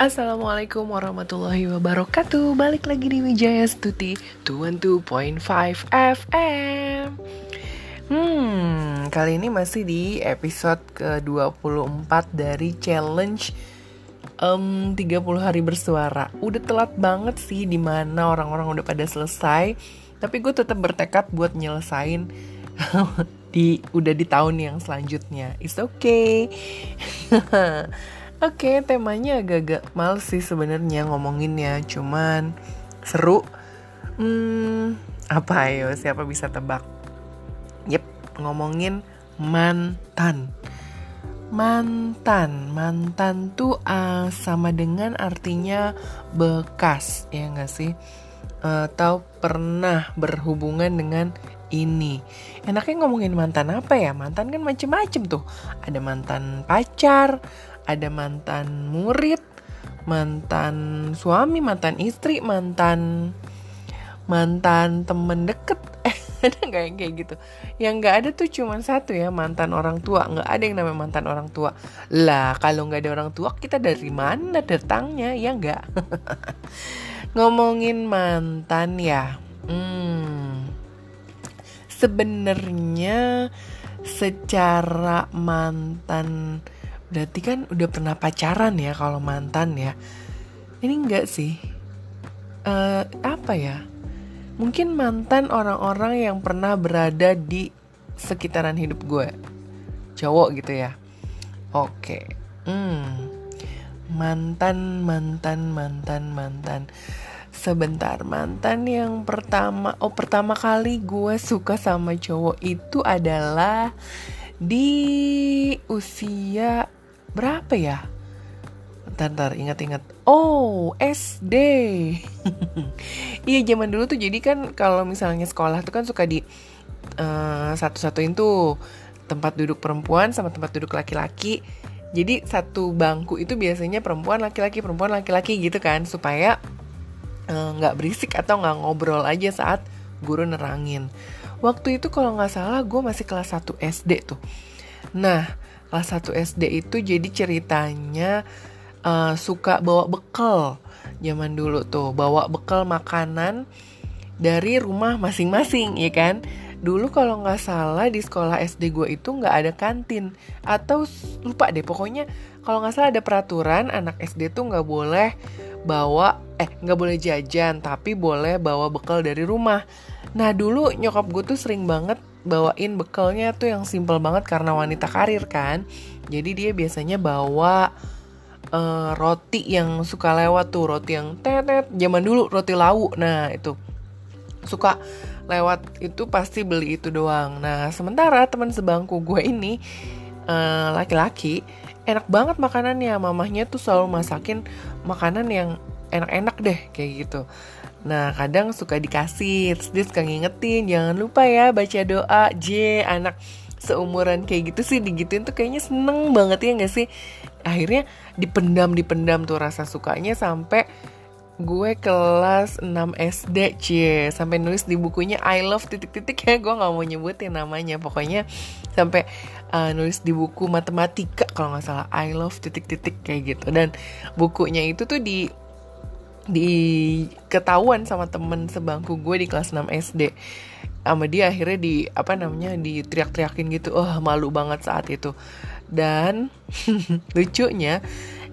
Assalamualaikum warahmatullahi wabarakatuh Balik lagi di Wijaya Stuti 22.5 FM Hmm, kali ini masih di episode ke-24 dari challenge um, 30 hari bersuara Udah telat banget sih di mana orang-orang udah pada selesai Tapi gue tetap bertekad buat nyelesain di udah di tahun yang selanjutnya. It's okay. Oke, okay, temanya agak-agak males sih sebenarnya ngomonginnya, cuman seru. Hmm, apa ayo siapa bisa tebak? Yep, ngomongin mantan. Mantan, mantan tuh uh, sama dengan artinya bekas, ya nggak sih? Atau pernah berhubungan dengan ini. Enaknya ngomongin mantan apa ya? Mantan kan macem-macem tuh. Ada mantan pacar, ada mantan murid, mantan suami, mantan istri, mantan mantan temen deket. Eh, ada nggak yang kayak gitu? Yang nggak ada tuh cuma satu ya mantan orang tua. Nggak ada yang namanya mantan orang tua. Lah kalau nggak ada orang tua kita dari mana datangnya? Ya nggak. Ngomongin mantan ya. Hmm, sebenarnya secara mantan berarti kan udah pernah pacaran ya kalau mantan ya. Ini enggak sih. Uh, apa ya? Mungkin mantan orang-orang yang pernah berada di sekitaran hidup gue. Cowok gitu ya. Oke. Hmm. Mantan mantan mantan mantan. Sebentar mantan yang pertama oh pertama kali gue suka sama cowok itu adalah di usia berapa ya Ntar, ntar ingat-ingat Oh SD Iya zaman dulu tuh jadi kan Kalau misalnya sekolah tuh kan suka di uh, Satu-satuin tuh Tempat duduk perempuan sama tempat duduk laki-laki Jadi satu bangku itu biasanya perempuan laki-laki Perempuan laki-laki gitu kan Supaya Eh, nggak uh, berisik atau nggak ngobrol aja saat guru nerangin. Waktu itu kalau nggak salah gue masih kelas 1 SD tuh. Nah, kelas 1 SD itu jadi ceritanya uh, suka bawa bekal. Zaman dulu tuh, bawa bekal makanan dari rumah masing-masing, ya kan? Dulu kalau nggak salah di sekolah SD gue itu nggak ada kantin. Atau lupa deh pokoknya kalau nggak salah ada peraturan anak SD tuh nggak boleh bawa eh nggak boleh jajan tapi boleh bawa bekal dari rumah. Nah dulu nyokap gue tuh sering banget bawain bekalnya tuh yang simple banget karena wanita karir kan? Jadi dia biasanya bawa uh, roti yang suka lewat tuh roti yang tetet zaman dulu roti lau. Nah itu. Suka lewat itu pasti beli itu doang. Nah sementara teman sebangku gue ini eh, laki-laki uh, enak banget makanannya. Mamahnya tuh selalu masakin makanan yang enak-enak deh kayak gitu Nah kadang suka dikasih Terus dia suka ngingetin. Jangan lupa ya baca doa. J anak seumuran kayak gitu sih digituin tuh kayaknya seneng banget ya gak sih? Akhirnya dipendam dipendam tuh rasa sukanya sampai gue kelas 6 SD cie. Sampai nulis di bukunya I love titik-titik ya. Gue nggak mau nyebutin namanya. Pokoknya sampai uh, nulis di buku matematika kalau nggak salah. I love titik-titik kayak gitu. Dan bukunya itu tuh di di ketahuan sama temen sebangku gue di kelas 6 SD sama dia akhirnya di apa namanya di teriak-teriakin gitu. Oh malu banget saat itu. Dan lucunya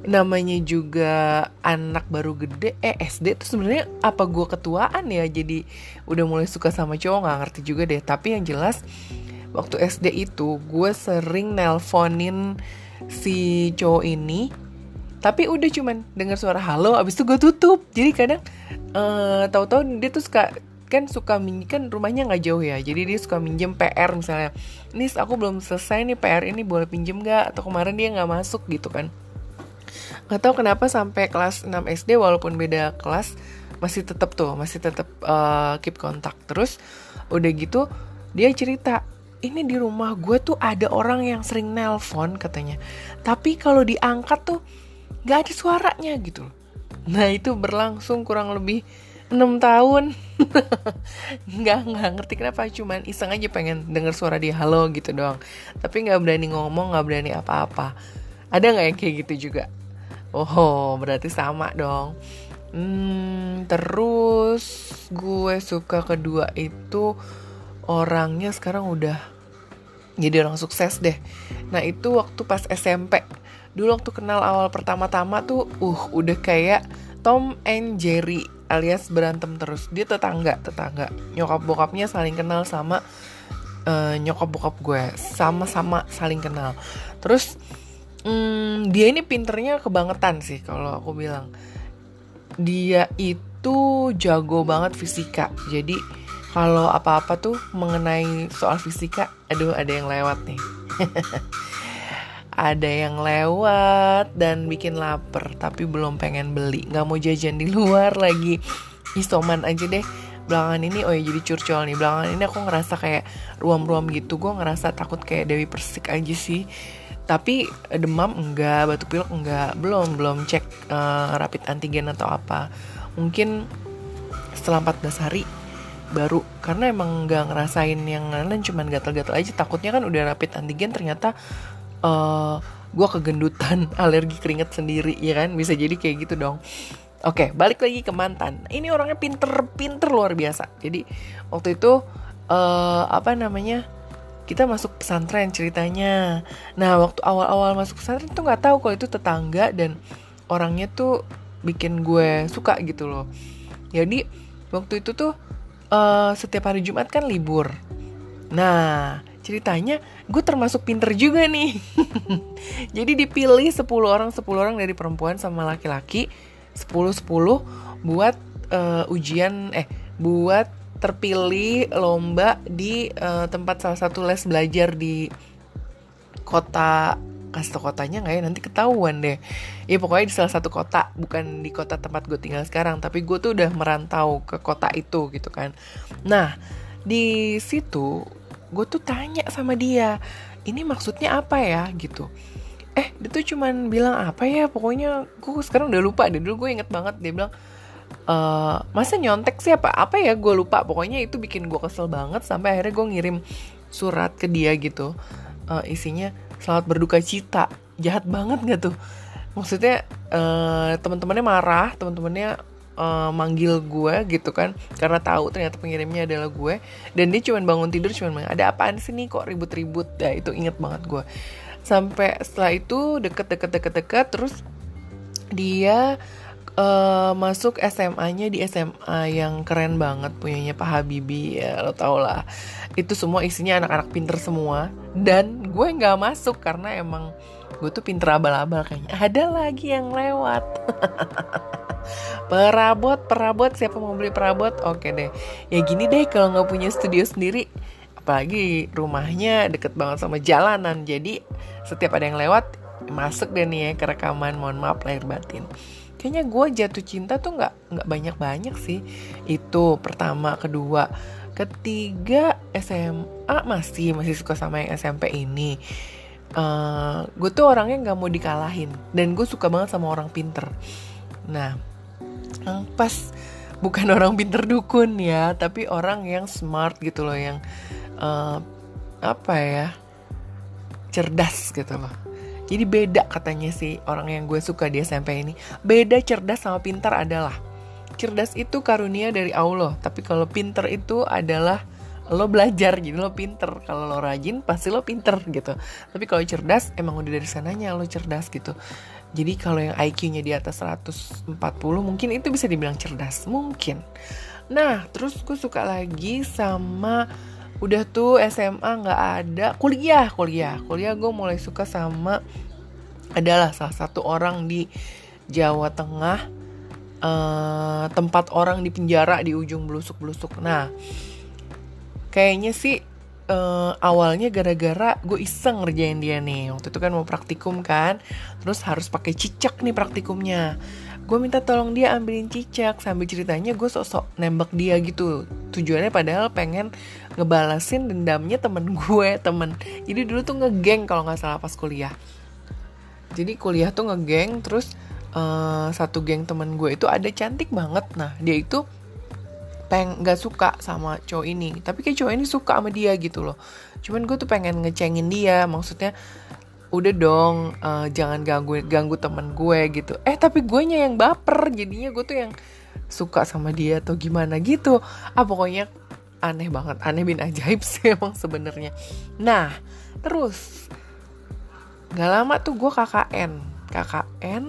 namanya juga anak baru gede eh SD tuh sebenarnya apa gue ketuaan ya? Jadi udah mulai suka sama cowok nggak ngerti juga deh. Tapi yang jelas waktu SD itu gue sering nelponin si cowok ini tapi udah cuman dengar suara halo abis itu gue tutup. Jadi kadang uh, tahu-tahu dia tuh suka kan suka minjem kan rumahnya nggak jauh ya jadi dia suka minjem PR misalnya. Nis aku belum selesai nih PR ini boleh pinjem nggak? Atau kemarin dia nggak masuk gitu kan. Nggak tahu kenapa sampai kelas 6 SD walaupun beda kelas masih tetap tuh masih tetap uh, eh, keep kontak. Terus udah gitu dia cerita ini di rumah gue tuh ada orang yang sering nelpon katanya. Tapi kalau diangkat tuh nggak ada suaranya gitu nah itu berlangsung kurang lebih enam tahun nggak nggak ngerti kenapa cuman iseng aja pengen denger suara dia halo gitu doang tapi nggak berani ngomong nggak berani apa-apa ada nggak yang kayak gitu juga Oh, berarti sama dong. Hmm, terus gue suka kedua itu orangnya sekarang udah jadi orang sukses deh. Nah itu waktu pas SMP. Dulu waktu kenal awal pertama-tama tuh, uh udah kayak Tom and Jerry alias berantem terus. Dia tetangga, tetangga. Nyokap bokapnya saling kenal sama uh, nyokap bokap gue, sama-sama saling kenal. Terus hmm, dia ini pinternya kebangetan sih kalau aku bilang dia itu jago banget fisika jadi kalau apa-apa tuh mengenai soal fisika aduh ada yang lewat nih ada yang lewat dan bikin lapar tapi belum pengen beli. Nggak mau jajan di luar lagi. Isoman aja deh. Belakangan ini oh ya jadi curcol nih. Belakangan ini aku ngerasa kayak ruam-ruam gitu. Gue ngerasa takut kayak Dewi Persik aja sih. Tapi eh, demam enggak batuk pilek enggak. Belum belum cek uh, rapid antigen atau apa. Mungkin setelah 14 hari baru. Karena emang nggak ngerasain yang lain cuman gatal-gatal aja. Takutnya kan udah rapid antigen ternyata uh, eh, gue kegendutan alergi keringet sendiri ya kan bisa jadi kayak gitu dong Oke, balik lagi ke mantan. Ini orangnya pinter-pinter luar biasa. Jadi waktu itu uh, apa namanya? kita masuk pesantren ceritanya. Nah waktu awal-awal masuk pesantren tuh nggak tahu kalau itu tetangga dan orangnya tuh bikin gue suka gitu loh. Jadi waktu itu tuh uh, setiap hari Jumat kan libur. Nah ceritanya gue termasuk pinter juga nih. Jadi dipilih 10 orang 10 orang dari perempuan sama laki-laki 10 10 buat uh, ujian eh buat terpilih lomba di uh, tempat salah satu les belajar di kota kasih kotanya nggak ya? Nanti ketahuan deh. Ya pokoknya di salah satu kota bukan di kota tempat gue tinggal sekarang. Tapi gue tuh udah merantau ke kota itu gitu kan. Nah di situ gue tuh tanya sama dia ini maksudnya apa ya? Gitu. Eh dia tuh cuman bilang apa ya? Pokoknya gue sekarang udah lupa deh dulu gue inget banget. Dia bilang uh, masa nyontek sih apa apa ya? Gue lupa. Pokoknya itu bikin gue kesel banget sampai akhirnya gue ngirim surat ke dia gitu. Uh, isinya selamat berduka cita. Jahat banget gak tuh? Maksudnya uh, teman-temannya marah teman-temannya uh, manggil gue gitu kan karena tahu ternyata pengirimnya adalah gue dan dia cuma bangun tidur cuma ada apaan sih nih kok ribut-ribut? Ya itu inget banget gue. Sampai setelah itu deket-deket deket-deket terus dia uh, masuk SMA-nya di SMA yang keren banget punyanya Pak Habibie ya lo tau lah. Itu semua isinya anak-anak pinter semua dan gue nggak masuk karena emang gue tuh pinter abal-abal kayaknya. Ada lagi yang lewat perabot perabot. Siapa mau beli perabot? Oke deh. Ya gini deh kalau nggak punya studio sendiri. Apalagi rumahnya deket banget sama jalanan. Jadi setiap ada yang lewat masuk deh nih ya ke rekaman. Mohon maaf lahir batin. Kayaknya gue jatuh cinta tuh nggak nggak banyak banyak sih. Itu pertama kedua ketiga SMA masih masih suka sama yang SMP ini. Uh, eh, gue tuh orangnya nggak mau dikalahin. Dan gue suka banget sama orang pinter. Nah pas bukan orang pinter dukun ya tapi orang yang smart gitu loh yang uh, apa ya cerdas gitu loh. Jadi beda katanya sih orang yang gue suka di SMP ini. Beda cerdas sama pintar adalah cerdas itu karunia dari Allah, tapi kalau pintar itu adalah lo belajar jadi lo pinter kalau lo rajin pasti lo pinter gitu. Tapi kalau cerdas emang udah dari sananya lo cerdas gitu jadi kalau yang IQ-nya di atas 140 mungkin itu bisa dibilang cerdas. Mungkin. Nah terus gue suka lagi sama udah tuh SMA nggak ada kuliah kuliah. Kuliah gue mulai suka sama adalah salah satu orang di Jawa Tengah uh, tempat orang di penjara di ujung belusuk belusuk nah kayaknya sih uh, awalnya gara-gara gue iseng ngerjain dia nih. Waktu itu kan mau praktikum kan. Terus harus pakai cicak nih praktikumnya. Gue minta tolong dia ambilin cicak. Sambil ceritanya gue sok-sok nembak dia gitu. Tujuannya padahal pengen ngebalasin dendamnya temen gue temen. Jadi dulu tuh ngegeng kalau nggak salah pas kuliah. Jadi kuliah tuh ngegeng terus uh, satu geng temen gue itu ada cantik banget. Nah dia itu peng nggak suka sama cowok ini. Tapi kayak cowok ini suka sama dia gitu loh. Cuman gue tuh pengen ngecengin dia. Maksudnya udah dong uh, jangan ganggu ganggu temen gue gitu. Eh tapi gue nya yang baper. Jadinya gue tuh yang suka sama dia atau gimana gitu. Ah pokoknya aneh banget. Aneh bin ajaib sih emang sebenarnya. Nah terus nggak lama tuh gue KKN KKN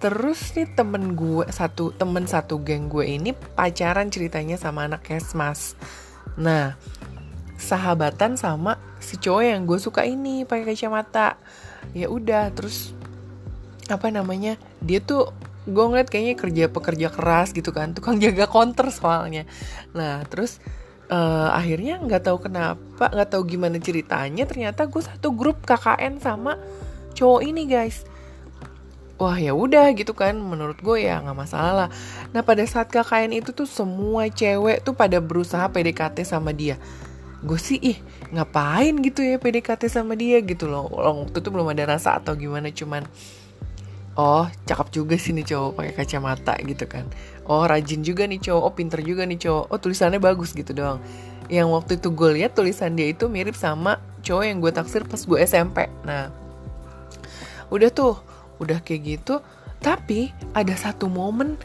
terus nih temen gue satu temen satu geng gue ini pacaran ceritanya sama anak kesmas. Nah sahabatan sama si cowok yang gue suka ini pakai kacamata. Ya udah terus apa namanya dia tuh gue ngeliat kayaknya kerja pekerja keras gitu kan tukang jaga counter soalnya. Nah terus uh, akhirnya nggak tahu kenapa nggak tahu gimana ceritanya ternyata gue satu grup KKN sama cowok ini guys wah ya udah gitu kan. Menurut gue ya nggak masalah lah. Nah pada saat KKN itu tuh semua cewek tuh pada berusaha PDKT sama dia. Gue sih ih ngapain gitu ya PDKT sama dia? Gitu loh. Waktu itu belum ada rasa atau gimana cuman oh cakep juga sih nih cowok pakai kacamata gitu kan. Oh rajin juga nih cowok oh pinter juga nih cowok oh tulisannya bagus gitu doang. Yang waktu itu gue lihat tulisan dia itu mirip sama cowok yang gue taksir pas gue SMP nah udah tuh udah kayak gitu tapi ada satu momen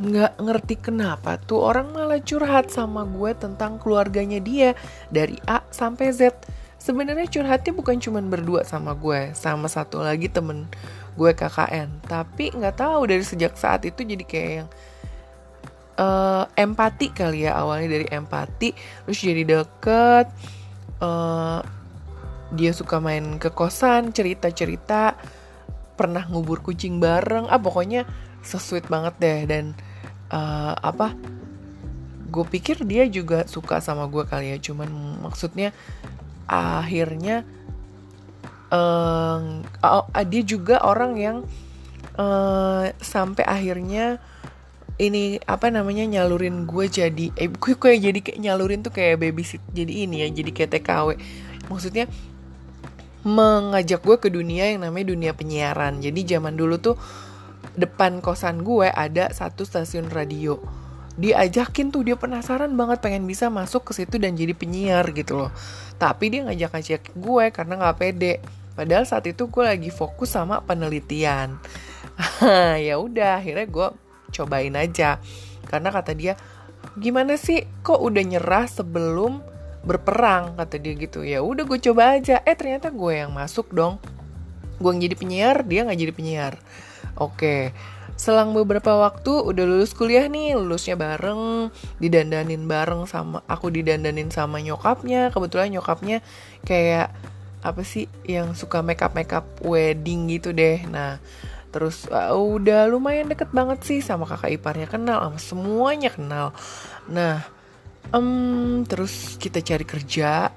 nggak ngerti kenapa tuh orang malah curhat sama gue tentang keluarganya dia dari A sampai Z. Sebenarnya curhatnya bukan cuma berdua sama gue, sama satu lagi temen gue KKN. Tapi nggak tahu dari sejak saat itu jadi kayak yang uh, empati kali ya awalnya dari empati, terus jadi deket. Uh, dia suka main ke kosan, cerita-cerita, pernah ngubur kucing bareng, ah pokoknya sesuit banget deh. Dan uh, apa gue pikir dia juga suka sama gue kali ya. Cuman maksudnya akhirnya uh, uh, dia juga orang yang uh, sampai akhirnya ini apa namanya nyalurin gue jadi eh gue kayak jadi kayak nyalurin tuh kayak babysit jadi ini ya jadi kayak TKW maksudnya mengajak gue ke dunia yang namanya dunia penyiaran. Jadi zaman dulu tuh depan kosan gue ada satu stasiun radio. Diajakin tuh dia penasaran banget pengen bisa masuk ke situ dan jadi penyiar gitu loh. Tapi dia ngajak-ngajak gue karena nggak pede. Padahal saat itu gue lagi fokus sama penelitian. Ya udah akhirnya gue cobain aja. Karena kata dia gimana sih? Kok udah nyerah sebelum berperang kata dia gitu ya udah gue coba aja eh ternyata gue yang masuk dong gue yang jadi penyiar dia nggak jadi penyiar Oke, selang beberapa waktu udah lulus kuliah nih, lulusnya bareng, didandanin bareng sama aku didandanin sama nyokapnya. Kebetulan nyokapnya kayak apa sih yang suka makeup makeup wedding gitu deh. Nah, terus uh, udah lumayan deket banget sih sama kakak iparnya kenal, sama semuanya kenal. Nah, um, terus kita cari kerja.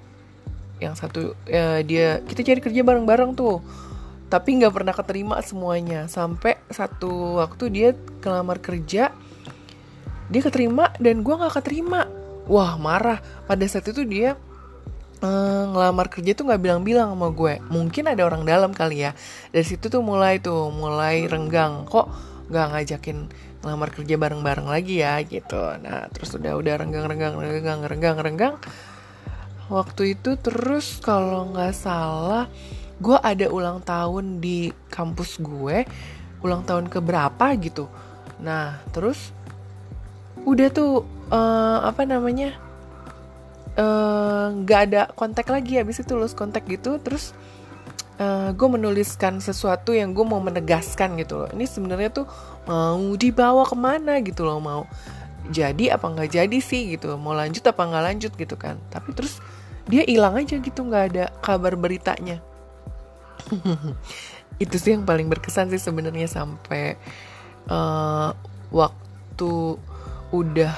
Yang satu uh, dia kita cari kerja bareng-bareng tuh. Tapi nggak pernah keterima semuanya. Sampai satu waktu dia kelamar kerja dia keterima dan gue nggak keterima. Wah marah. Pada saat itu dia uh, ngelamar kerja tuh nggak bilang-bilang sama gue. Mungkin ada orang dalam kali ya. Dari situ tuh mulai tuh mulai renggang. Kok nggak ngajakin ngelamar kerja bareng-bareng lagi ya gitu. Nah terus udah udah renggang renggang renggang renggang renggang. Waktu itu terus kalau nggak salah gue ada ulang tahun di kampus gue ulang tahun ke berapa gitu. Nah terus udah tuh uh, apa namanya eh, nggak uh, ada kontak lagi habis itu lulus kontak gitu. Terus uh, gue menuliskan sesuatu yang gue mau menegaskan gitu loh. Ini sebenarnya tuh mau dibawa ke mana gitu loh mau jadi apa nggak jadi sih gitu mau lanjut apa nggak lanjut gitu kan. Tapi terus dia hilang aja gitu nggak ada kabar beritanya. Itu sih yang paling berkesan sih sebenarnya sampai uh, waktu udah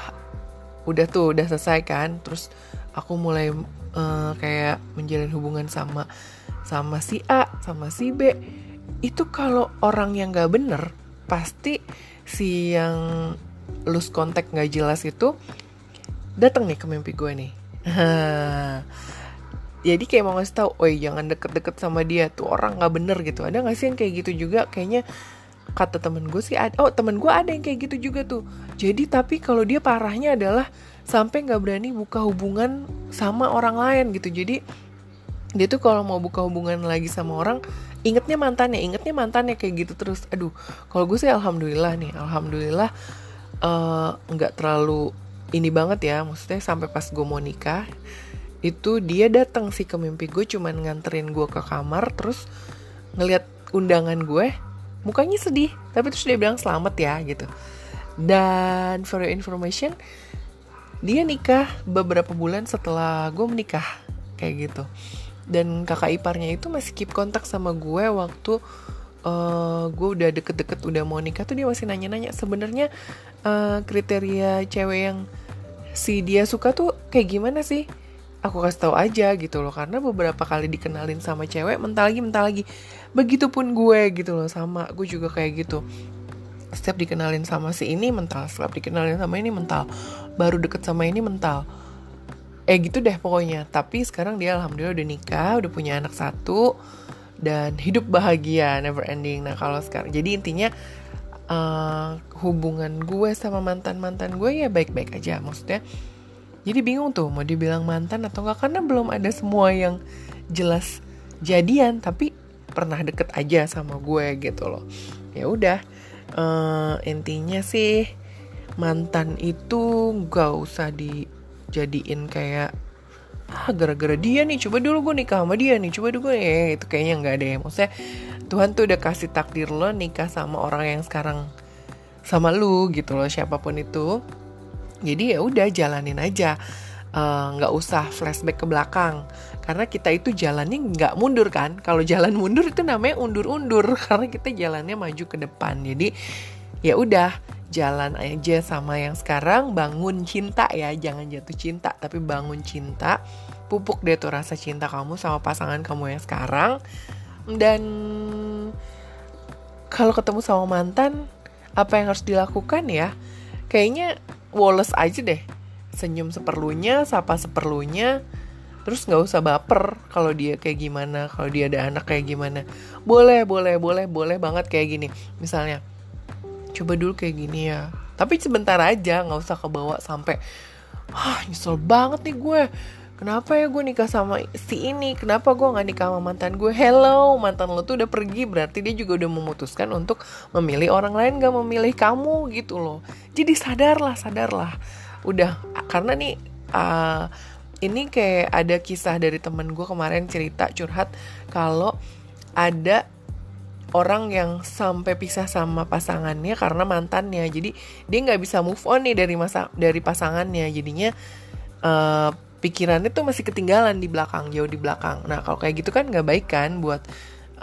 udah tuh udah selesai kan. Terus aku mulai uh, kayak menjalin hubungan sama sama si A sama si B. Itu kalau orang yang nggak bener pasti si yang lose kontak nggak jelas itu datang nih ke mimpi gue nih. Jadi kayak mau ngasih tahu, oh jangan deket-deket sama dia tuh orang nggak bener gitu. Ada nggak sih yang kayak gitu juga? Kayaknya kata temen gue sih oh temen gue ada yang kayak gitu juga tuh. Jadi tapi kalau dia parahnya adalah sampai nggak berani buka hubungan sama orang lain gitu. Jadi dia tuh kalau mau buka hubungan lagi sama orang ingetnya mantannya ingetnya mantannya kayak gitu terus. Aduh kalau gue sih alhamdulillah nih alhamdulillah eh, nggak uh, terlalu ini banget ya. Maksudnya sampai pas gue mau nikah itu dia datang sih ke mimpi gue cuman nganterin gue ke kamar terus ngelihat undangan gue mukanya sedih. Tapi terus dia bilang selamat ya gitu. Dan for your information dia nikah beberapa bulan setelah gue menikah kayak gitu dan kakak iparnya itu masih keep kontak sama gue waktu uh, gue udah deket-deket udah mau nikah tuh dia masih nanya-nanya. Sebenarnya uh, kriteria cewek yang si dia suka tuh kayak gimana sih? Aku kasih tahu aja gitu loh karena beberapa kali dikenalin sama cewek mental lagi mental lagi. Begitupun gue gitu loh sama gue juga kayak gitu. Setiap dikenalin sama si ini mental. Setiap dikenalin sama ini mental. Baru deket sama ini mental eh gitu deh pokoknya. Tapi sekarang dia alhamdulillah udah nikah udah punya anak satu dan hidup bahagia never ending. Nah kalau sekarang jadi intinya uh, hubungan gue sama mantan mantan gue ya baik baik aja. Maksudnya jadi bingung tuh mau dibilang mantan atau enggak karena belum ada semua yang jelas jadian tapi pernah deket aja sama gue gitu loh. Ya udah uh, intinya sih mantan itu gak usah di jadiin kayak ah gara-gara dia nih coba dulu gue nikah sama dia nih coba dulu gue ya itu kayaknya nggak deh maksudnya Tuhan tuh udah kasih takdir lo nikah sama orang yang sekarang sama lu gitu loh siapa pun itu. Jadi ya udah jalanin aja. Eh, nggak uh, usah flashback ke belakang. Karena kita itu jalannya nggak mundur kan? Kalau jalan mundur itu namanya undur-undur. Karena kita jalannya maju ke depan. Jadi ya udah jalan aja sama yang sekarang bangun cinta ya jangan jatuh cinta tapi bangun cinta pupuk deh tuh rasa cinta kamu sama pasangan kamu yang sekarang. Dan kalau ketemu sama mantan apa yang harus dilakukan ya? Kayaknya Wallace aja deh. Senyum seperlunya sapa seperlunya terus nggak usah baper kalau dia kayak gimana kalau dia ada anak kayak gimana. Boleh boleh boleh boleh banget kayak gini. Misalnya coba dulu kayak gini ya. Tapi sebentar aja nggak usah kebawa sampai ah nyesel banget nih gue. Kenapa ya gue nikah sama si ini? Kenapa gue nggak nikah sama mantan gue? Hello mantan lo tuh udah pergi. Berarti dia juga udah memutuskan untuk memilih orang lain gak memilih kamu gitu loh. Jadi sadarlah sadarlah. Udah karena nih uh, ini kayak ada kisah dari temen gue kemarin cerita curhat kalau ada orang yang sampai pisah sama pasangannya karena mantannya. Jadi dia nggak bisa move on nih dari masa dari pasangannya. Jadinya uh, pikirannya tuh masih ketinggalan di belakang jauh di belakang. Nah kalau kayak gitu kan nggak baik kan buat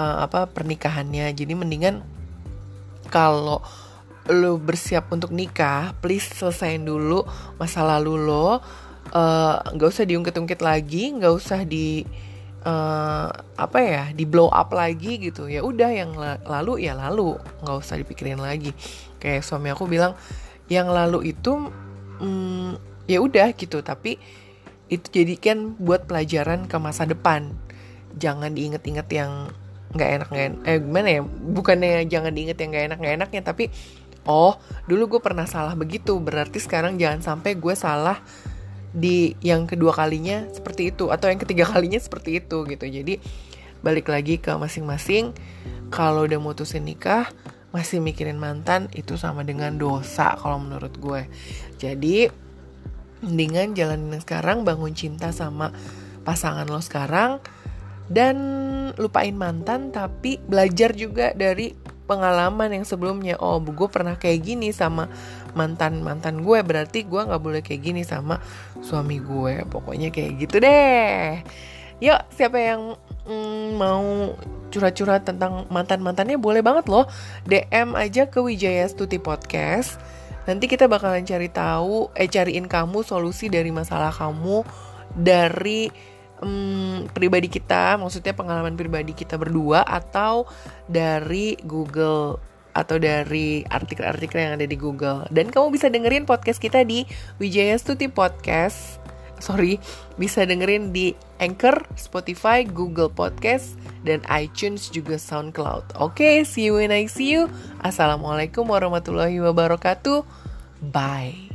uh, apa pernikahannya. Jadi mendingan kalau lo bersiap untuk nikah please selesaiin dulu masa lalu lo. Eh, nggak uh, usah diungkit-ungkit lagi nggak usah di uh, apa ya di blow up lagi gitu. Ya udah yang lalu ya lalu. Nggak usah dipikirin lagi. Kayak suami aku bilang yang lalu itu mm, ya udah gitu. Tapi itu jadikan buat pelajaran ke masa depan. Jangan diinget-inget yang nggak enak nggak eh gimana ya? Bukannya jangan diinget yang nggak enak nggak enaknya tapi oh dulu gue pernah salah begitu. Berarti sekarang jangan sampai gue salah di yang kedua kalinya seperti itu atau yang ketiga kalinya seperti itu gitu. Jadi balik lagi ke masing-masing. Kalau udah mutusin nikah masih mikirin mantan itu sama dengan dosa kalau menurut gue. Jadi mendingan jalanin sekarang bangun cinta sama pasangan lo sekarang dan lupain mantan tapi belajar juga dari pengalaman yang sebelumnya. Oh gue pernah kayak gini sama mantan mantan gue. Berarti gue nggak boleh kayak gini sama suami gue. Pokoknya kayak gitu deh. Yuk siapa yang mm, mau curhat-curhat tentang mantan mantannya boleh banget loh. Dm aja ke Wijaya Stuti Podcast. Nanti kita bakalan cari tahu eh cariin kamu solusi dari masalah kamu dari um, pribadi kita, maksudnya pengalaman pribadi kita berdua atau dari Google atau dari artikel-artikel yang ada di Google. Dan kamu bisa dengerin podcast kita di Wijaya Stuti Podcast. Sorry, bisa dengerin di Anchor, Spotify, Google Podcast, dan iTunes juga SoundCloud. Oke, okay, see you when I see you. Assalamualaikum warahmatullahi wabarakatuh. Bye.